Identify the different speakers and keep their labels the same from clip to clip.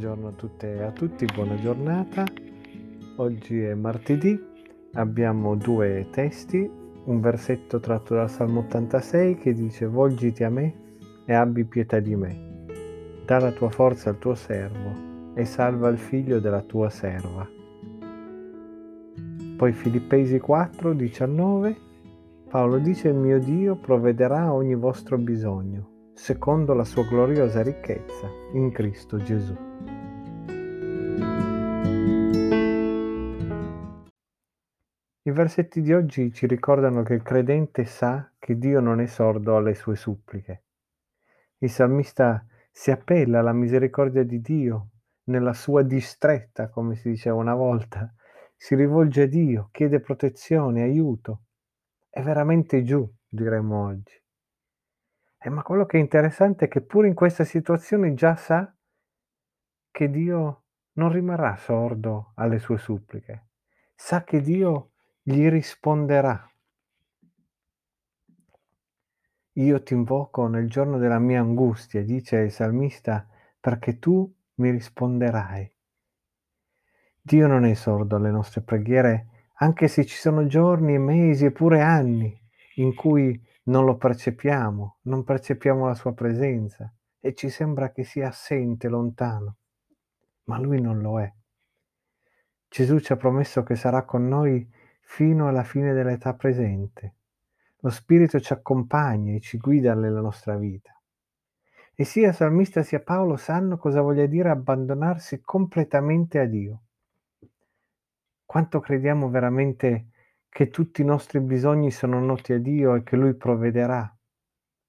Speaker 1: Buongiorno a tutte e a tutti, buona giornata. Oggi è martedì, abbiamo due testi, un versetto tratto dal Salmo 86 che dice Volgiti a me e abbi pietà di me. Da la tua forza al tuo servo e salva il figlio della tua serva. Poi Filippesi 4, 19, Paolo dice il mio Dio provvederà ogni vostro bisogno, secondo la sua gloriosa ricchezza in Cristo Gesù. I versetti di oggi ci ricordano che il credente sa che Dio non è sordo alle sue suppliche. Il salmista si appella alla misericordia di Dio nella sua distretta, come si diceva una volta, si rivolge a Dio, chiede protezione, aiuto. È veramente giù, diremmo oggi. Eh, ma quello che è interessante è che pure in questa situazione già sa che Dio non rimarrà sordo alle sue suppliche. Sa che Dio gli risponderà. Io ti invoco nel giorno della mia angustia, dice il salmista, perché tu mi risponderai. Dio non è sordo alle nostre preghiere, anche se ci sono giorni, mesi e pure anni in cui non lo percepiamo, non percepiamo la sua presenza e ci sembra che sia assente, lontano, ma lui non lo è. Gesù ci ha promesso che sarà con noi fino alla fine dell'età presente. Lo Spirito ci accompagna e ci guida nella nostra vita. E sia Salmista sia Paolo sanno cosa voglia dire abbandonarsi completamente a Dio. Quanto crediamo veramente che tutti i nostri bisogni sono noti a Dio e che Lui provvederà?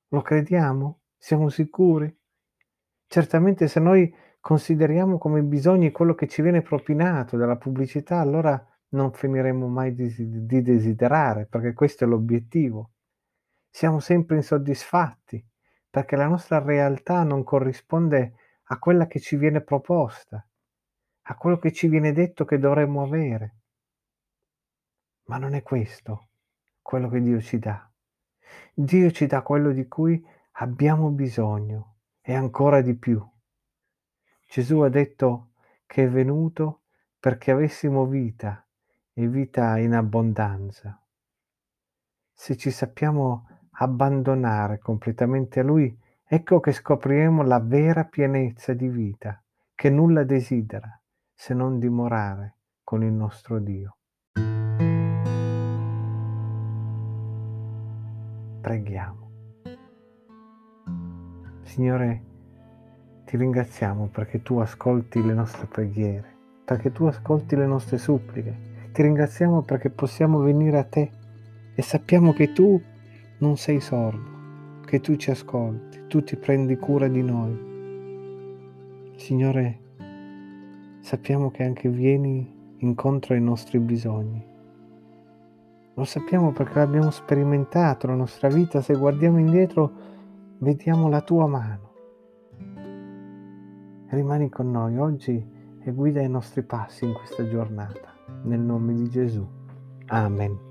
Speaker 1: Lo crediamo? Siamo sicuri? Certamente se noi consideriamo come bisogni quello che ci viene propinato dalla pubblicità, allora non finiremo mai di, di desiderare, perché questo è l'obiettivo. Siamo sempre insoddisfatti, perché la nostra realtà non corrisponde a quella che ci viene proposta, a quello che ci viene detto che dovremmo avere. Ma non è questo quello che Dio ci dà. Dio ci dà quello di cui abbiamo bisogno e ancora di più. Gesù ha detto che è venuto perché avessimo vita e vita in abbondanza. Se ci sappiamo abbandonare completamente a Lui, ecco che scopriremo la vera pienezza di vita, che nulla desidera se non dimorare con il nostro Dio. Preghiamo. Signore, ti ringraziamo perché tu ascolti le nostre preghiere, perché tu ascolti le nostre suppliche ti ringraziamo perché possiamo venire a te e sappiamo che tu non sei sordo, che tu ci ascolti, tu ti prendi cura di noi. Signore, sappiamo che anche vieni incontro ai nostri bisogni. Lo sappiamo perché l'abbiamo sperimentato la nostra vita, se guardiamo indietro vediamo la tua mano. Rimani con noi oggi e guida i nostri passi in questa giornata nel nome di Gesù. Amen.